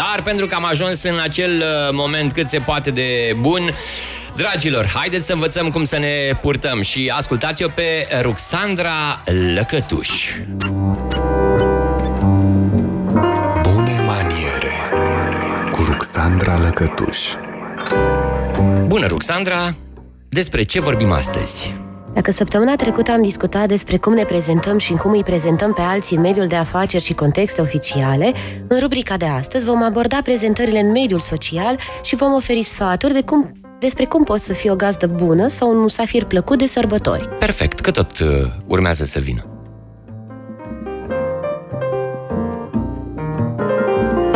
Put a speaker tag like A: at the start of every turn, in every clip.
A: Dar pentru că am ajuns în acel uh, moment cât se poate de bun, Dragilor, haideți să învățăm cum să ne purtăm și ascultați-o pe Ruxandra Lăcătuș.
B: Bune maniere cu Ruxandra Lăcătuș.
A: Bună, Ruxandra! Despre ce vorbim astăzi?
C: Dacă săptămâna trecută am discutat despre cum ne prezentăm și cum îi prezentăm pe alții în mediul de afaceri și contexte oficiale, în rubrica de astăzi vom aborda prezentările în mediul social și vom oferi sfaturi de cum, despre cum poți să fii o gazdă bună sau un musafir plăcut de sărbători.
A: Perfect, că tot uh, urmează să vină.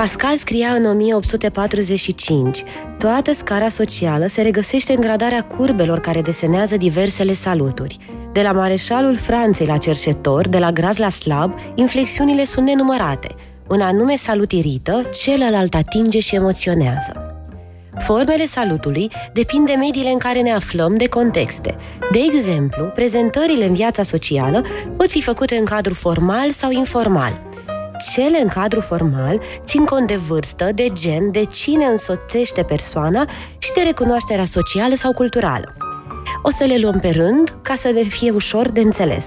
C: Pascal scria în 1845 Toată scara socială se regăsește în gradarea curbelor care desenează diversele saluturi. De la mareșalul Franței la cerșetor, de la graz la slab, inflexiunile sunt nenumărate. Un anume salut irită, celălalt atinge și emoționează. Formele salutului depind de mediile în care ne aflăm, de contexte. De exemplu, prezentările în viața socială pot fi făcute în cadru formal sau informal – cele în cadru formal țin cont de vârstă, de gen, de cine însoțește persoana și de recunoașterea socială sau culturală. O să le luăm pe rând ca să ne fie ușor de înțeles.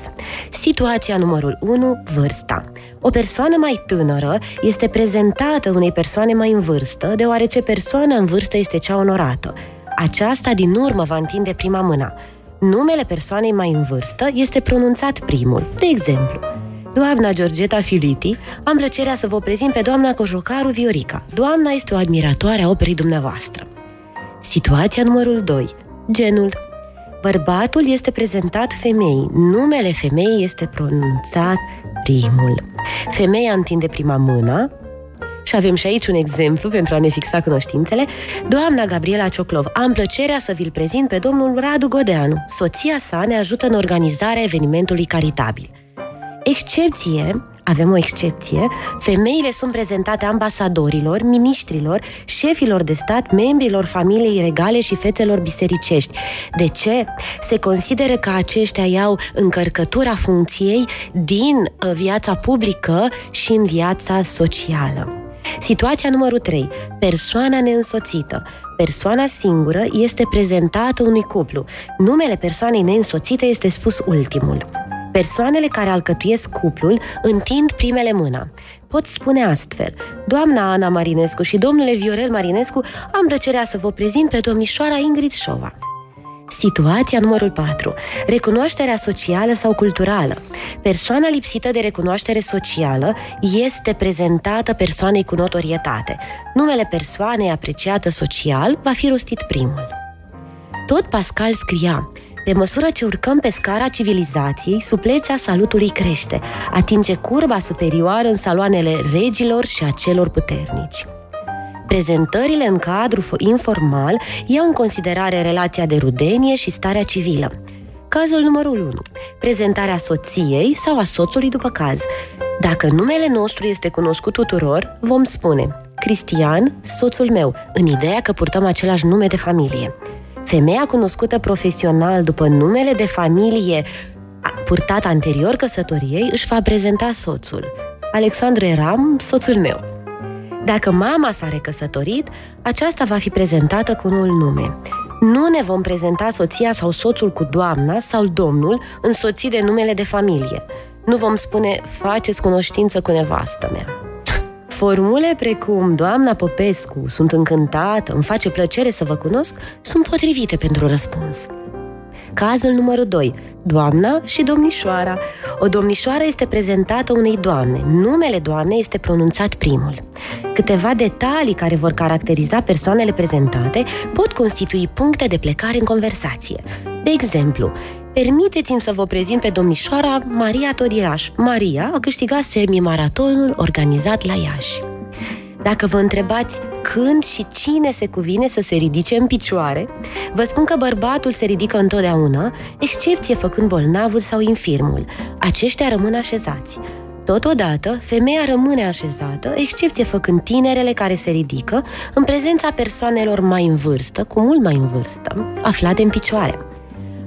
C: Situația numărul 1, vârsta. O persoană mai tânără este prezentată unei persoane mai în vârstă, deoarece persoana în vârstă este cea onorată. Aceasta din urmă va întinde prima mână. Numele persoanei mai în vârstă este pronunțat primul. De exemplu, Doamna Georgeta Filiti, am plăcerea să vă prezint pe doamna Cojocaru Viorica. Doamna este o admiratoare a operei dumneavoastră. Situația numărul 2. Genul. Bărbatul este prezentat femeii. Numele femeii este pronunțat primul. Femeia întinde prima mână, și avem și aici un exemplu pentru a ne fixa cunoștințele. Doamna Gabriela Cioclov, am plăcerea să vi-l prezint pe domnul Radu Godeanu. Soția sa ne ajută în organizarea evenimentului caritabil. Excepție, avem o excepție, femeile sunt prezentate ambasadorilor, miniștrilor, șefilor de stat, membrilor familiei regale și fetelor bisericești. De ce? Se consideră că aceștia iau încărcătura funcției din uh, viața publică și în viața socială. Situația numărul 3. Persoana neînsoțită. Persoana singură este prezentată unui cuplu. Numele persoanei neînsoțite este spus ultimul. Persoanele care alcătuiesc cuplul întind primele mâna. Pot spune astfel, doamna Ana Marinescu și domnule Viorel Marinescu, am plăcerea să vă prezint pe domnișoara Ingrid Șova. Situația numărul 4. Recunoașterea socială sau culturală. Persoana lipsită de recunoaștere socială este prezentată persoanei cu notorietate. Numele persoanei apreciată social va fi rostit primul. Tot Pascal scria, pe măsură ce urcăm pe scara civilizației, suplețea salutului crește, atinge curba superioară în saloanele regilor și a celor puternici. Prezentările în cadru informal iau în considerare relația de rudenie și starea civilă. Cazul numărul 1. Prezentarea soției sau a soțului după caz. Dacă numele nostru este cunoscut tuturor, vom spune Cristian, soțul meu, în ideea că purtăm același nume de familie. Femeia cunoscută profesional după numele de familie purtat anterior căsătoriei își va prezenta soțul. Alexandru Eram, soțul meu. Dacă mama s-a recăsătorit, aceasta va fi prezentată cu noul nume. Nu ne vom prezenta soția sau soțul cu doamna sau domnul însoțit de numele de familie. Nu vom spune, faceți cunoștință cu nevastă mea. Formule precum Doamna Popescu, sunt încântată, îmi face plăcere să vă cunosc, sunt potrivite pentru răspuns. Cazul numărul 2. Doamna și domnișoara. O domnișoară este prezentată unei doamne. Numele doamnei este pronunțat primul. Câteva detalii care vor caracteriza persoanele prezentate pot constitui puncte de plecare în conversație. De exemplu, Permiteți-mi să vă prezint pe domnișoara Maria Todiraș. Maria a câștigat semi-maratonul organizat la Iași. Dacă vă întrebați când și cine se cuvine să se ridice în picioare, vă spun că bărbatul se ridică întotdeauna, excepție făcând bolnavul sau infirmul. Aceștia rămân așezați. Totodată, femeia rămâne așezată, excepție făcând tinerele care se ridică, în prezența persoanelor mai în vârstă, cu mult mai în vârstă, aflate în picioare.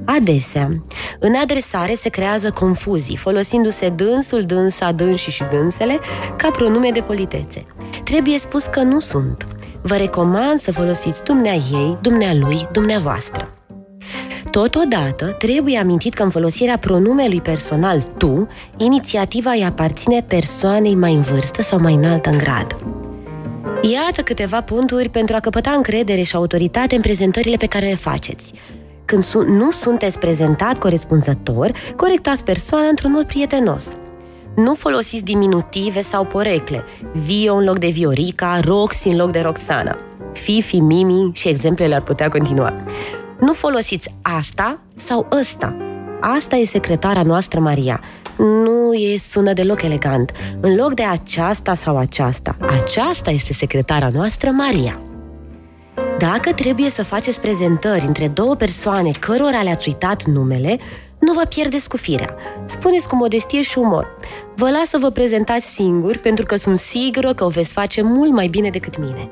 C: Adesea, în adresare se creează confuzii, folosindu-se dânsul, dânsa, dânsii și dânsele ca pronume de politețe. trebuie spus că nu sunt. Vă recomand să folosiți dumnea ei, dumnea lui, dumneavoastră. Totodată, trebuie amintit că în folosirea pronumelui personal tu, inițiativa îi aparține persoanei mai în vârstă sau mai înaltă în grad. Iată câteva puncturi pentru a căpăta încredere și autoritate în prezentările pe care le faceți. Când su- nu sunteți prezentat corespunzător, corectați persoana într-un mod prietenos. Nu folosiți diminutive sau porecle, Vio în loc de Viorica, Roxy în loc de Roxana. Fifi, Mimi și exemplele ar putea continua. Nu folosiți asta sau ăsta. Asta e secretara noastră, Maria. Nu e sună deloc elegant. În loc de aceasta sau aceasta, aceasta este secretara noastră, Maria. Dacă trebuie să faceți prezentări între două persoane cărora le-ați uitat numele, nu vă pierdeți cu firea. Spuneți cu modestie și umor. Vă las să vă prezentați singuri, pentru că sunt sigură că o veți face mult mai bine decât mine.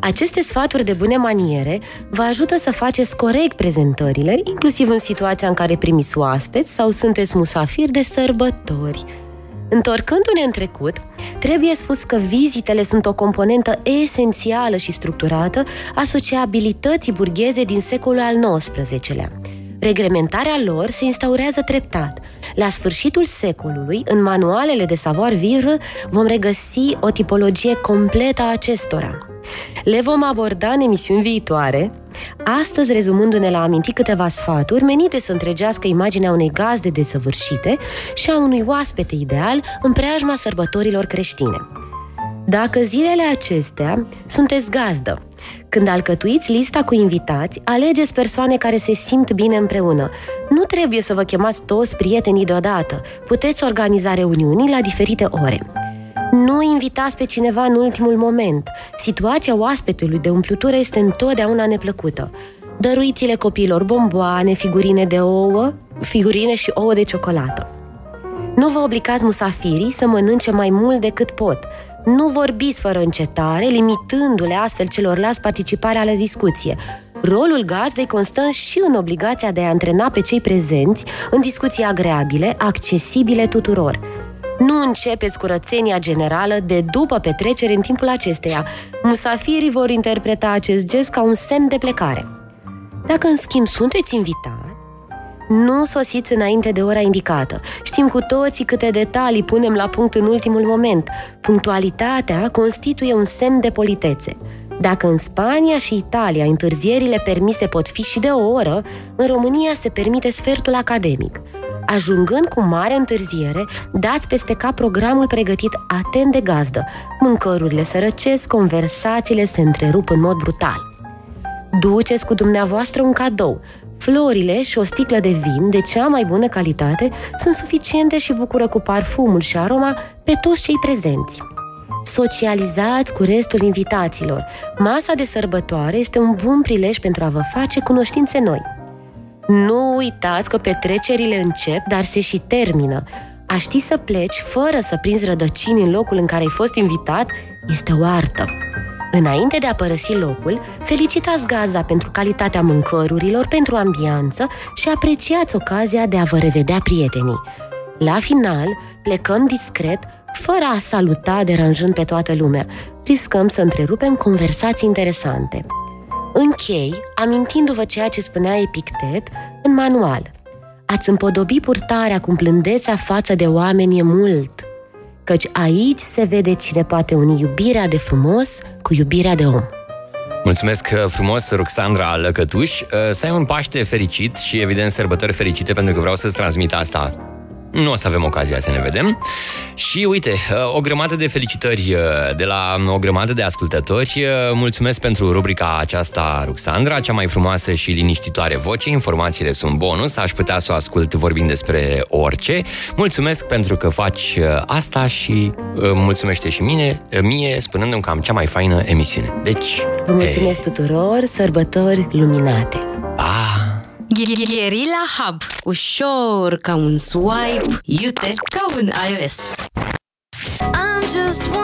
C: Aceste sfaturi de bune maniere vă ajută să faceți corect prezentările, inclusiv în situația în care primiți oaspeți sau sunteți musafiri de sărbători. Întorcându-ne în trecut, trebuie spus că vizitele sunt o componentă esențială și structurată a sociabilității burgheze din secolul al XIX-lea. Reglementarea lor se instaurează treptat. La sfârșitul secolului, în manualele de savoir-vivre, vom regăsi o tipologie completă a acestora. Le vom aborda în emisiuni viitoare, astăzi rezumându-ne la aminti câteva sfaturi menite să întregească imaginea unei gazde desăvârșite și a unui oaspete ideal în preajma sărbătorilor creștine. Dacă zilele acestea sunteți gazdă, când alcătuiți lista cu invitați, alegeți persoane care se simt bine împreună. Nu trebuie să vă chemați toți prietenii deodată. Puteți organiza reuniuni la diferite ore. Nu invitați pe cineva în ultimul moment. Situația oaspetului de umplutură este întotdeauna neplăcută. Dăruiți-le copiilor bomboane, figurine de ouă, figurine și ouă de ciocolată. Nu vă obligați musafirii să mănânce mai mult decât pot. Nu vorbiți fără încetare, limitându-le astfel celorlalți participarea la discuție. Rolul gazdei constă și în obligația de a antrena pe cei prezenți în discuții agreabile, accesibile tuturor. Nu începeți curățenia generală de după petrecere în timpul acesteia. Musafirii vor interpreta acest gest ca un semn de plecare. Dacă, în schimb, sunteți invitat, nu sosiți înainte de ora indicată. Știm cu toții câte detalii punem la punct în ultimul moment. Punctualitatea constituie un semn de politețe. Dacă în Spania și Italia întârzierile permise pot fi și de o oră, în România se permite sfertul academic. Ajungând cu mare întârziere, dați peste cap programul pregătit atent de gazdă. Mâncărurile se răcesc, conversațiile se întrerup în mod brutal. Duceți cu dumneavoastră un cadou. Florile și o sticlă de vin de cea mai bună calitate sunt suficiente și bucură cu parfumul și aroma pe toți cei prezenți. Socializați cu restul invitaților. Masa de sărbătoare este un bun prilej pentru a vă face cunoștințe noi. Nu uitați că petrecerile încep, dar se și termină. A ști să pleci fără să prinzi rădăcini în locul în care ai fost invitat este o artă. Înainte de a părăsi locul, felicitați gazda pentru calitatea mâncărurilor, pentru ambianță și apreciați ocazia de a vă revedea prietenii. La final, plecăm discret, fără a saluta deranjând pe toată lumea. Riscăm să întrerupem conversații interesante. Închei, amintindu-vă ceea ce spunea Epictet în manual. Ați împodobi purtarea cu plândețea față de oameni e mult, căci aici se vede cine poate uni iubirea de frumos cu iubirea de om.
A: Mulțumesc uh, frumos, Roxandra Lăcătuș. Uh, să ai un Paște fericit și, evident, sărbători fericite, pentru că vreau să-ți transmit asta nu o să avem ocazia să ne vedem. Și uite, uh, o grămadă de felicitări uh, de la o grămadă de ascultători. Uh, mulțumesc pentru rubrica aceasta, Ruxandra, cea mai frumoasă și liniștitoare voce. Informațiile sunt bonus, aș putea să o ascult vorbind despre orice. Mulțumesc pentru că faci asta și mulțumește și mine, mie, spunându-mi că am cea mai faină emisiune. Deci...
C: Vă mulțumesc e... tuturor, sărbători luminate!
A: Pa!
D: Gherila Hub. Ușor ca un swipe, iute ca un iOS. I'm just one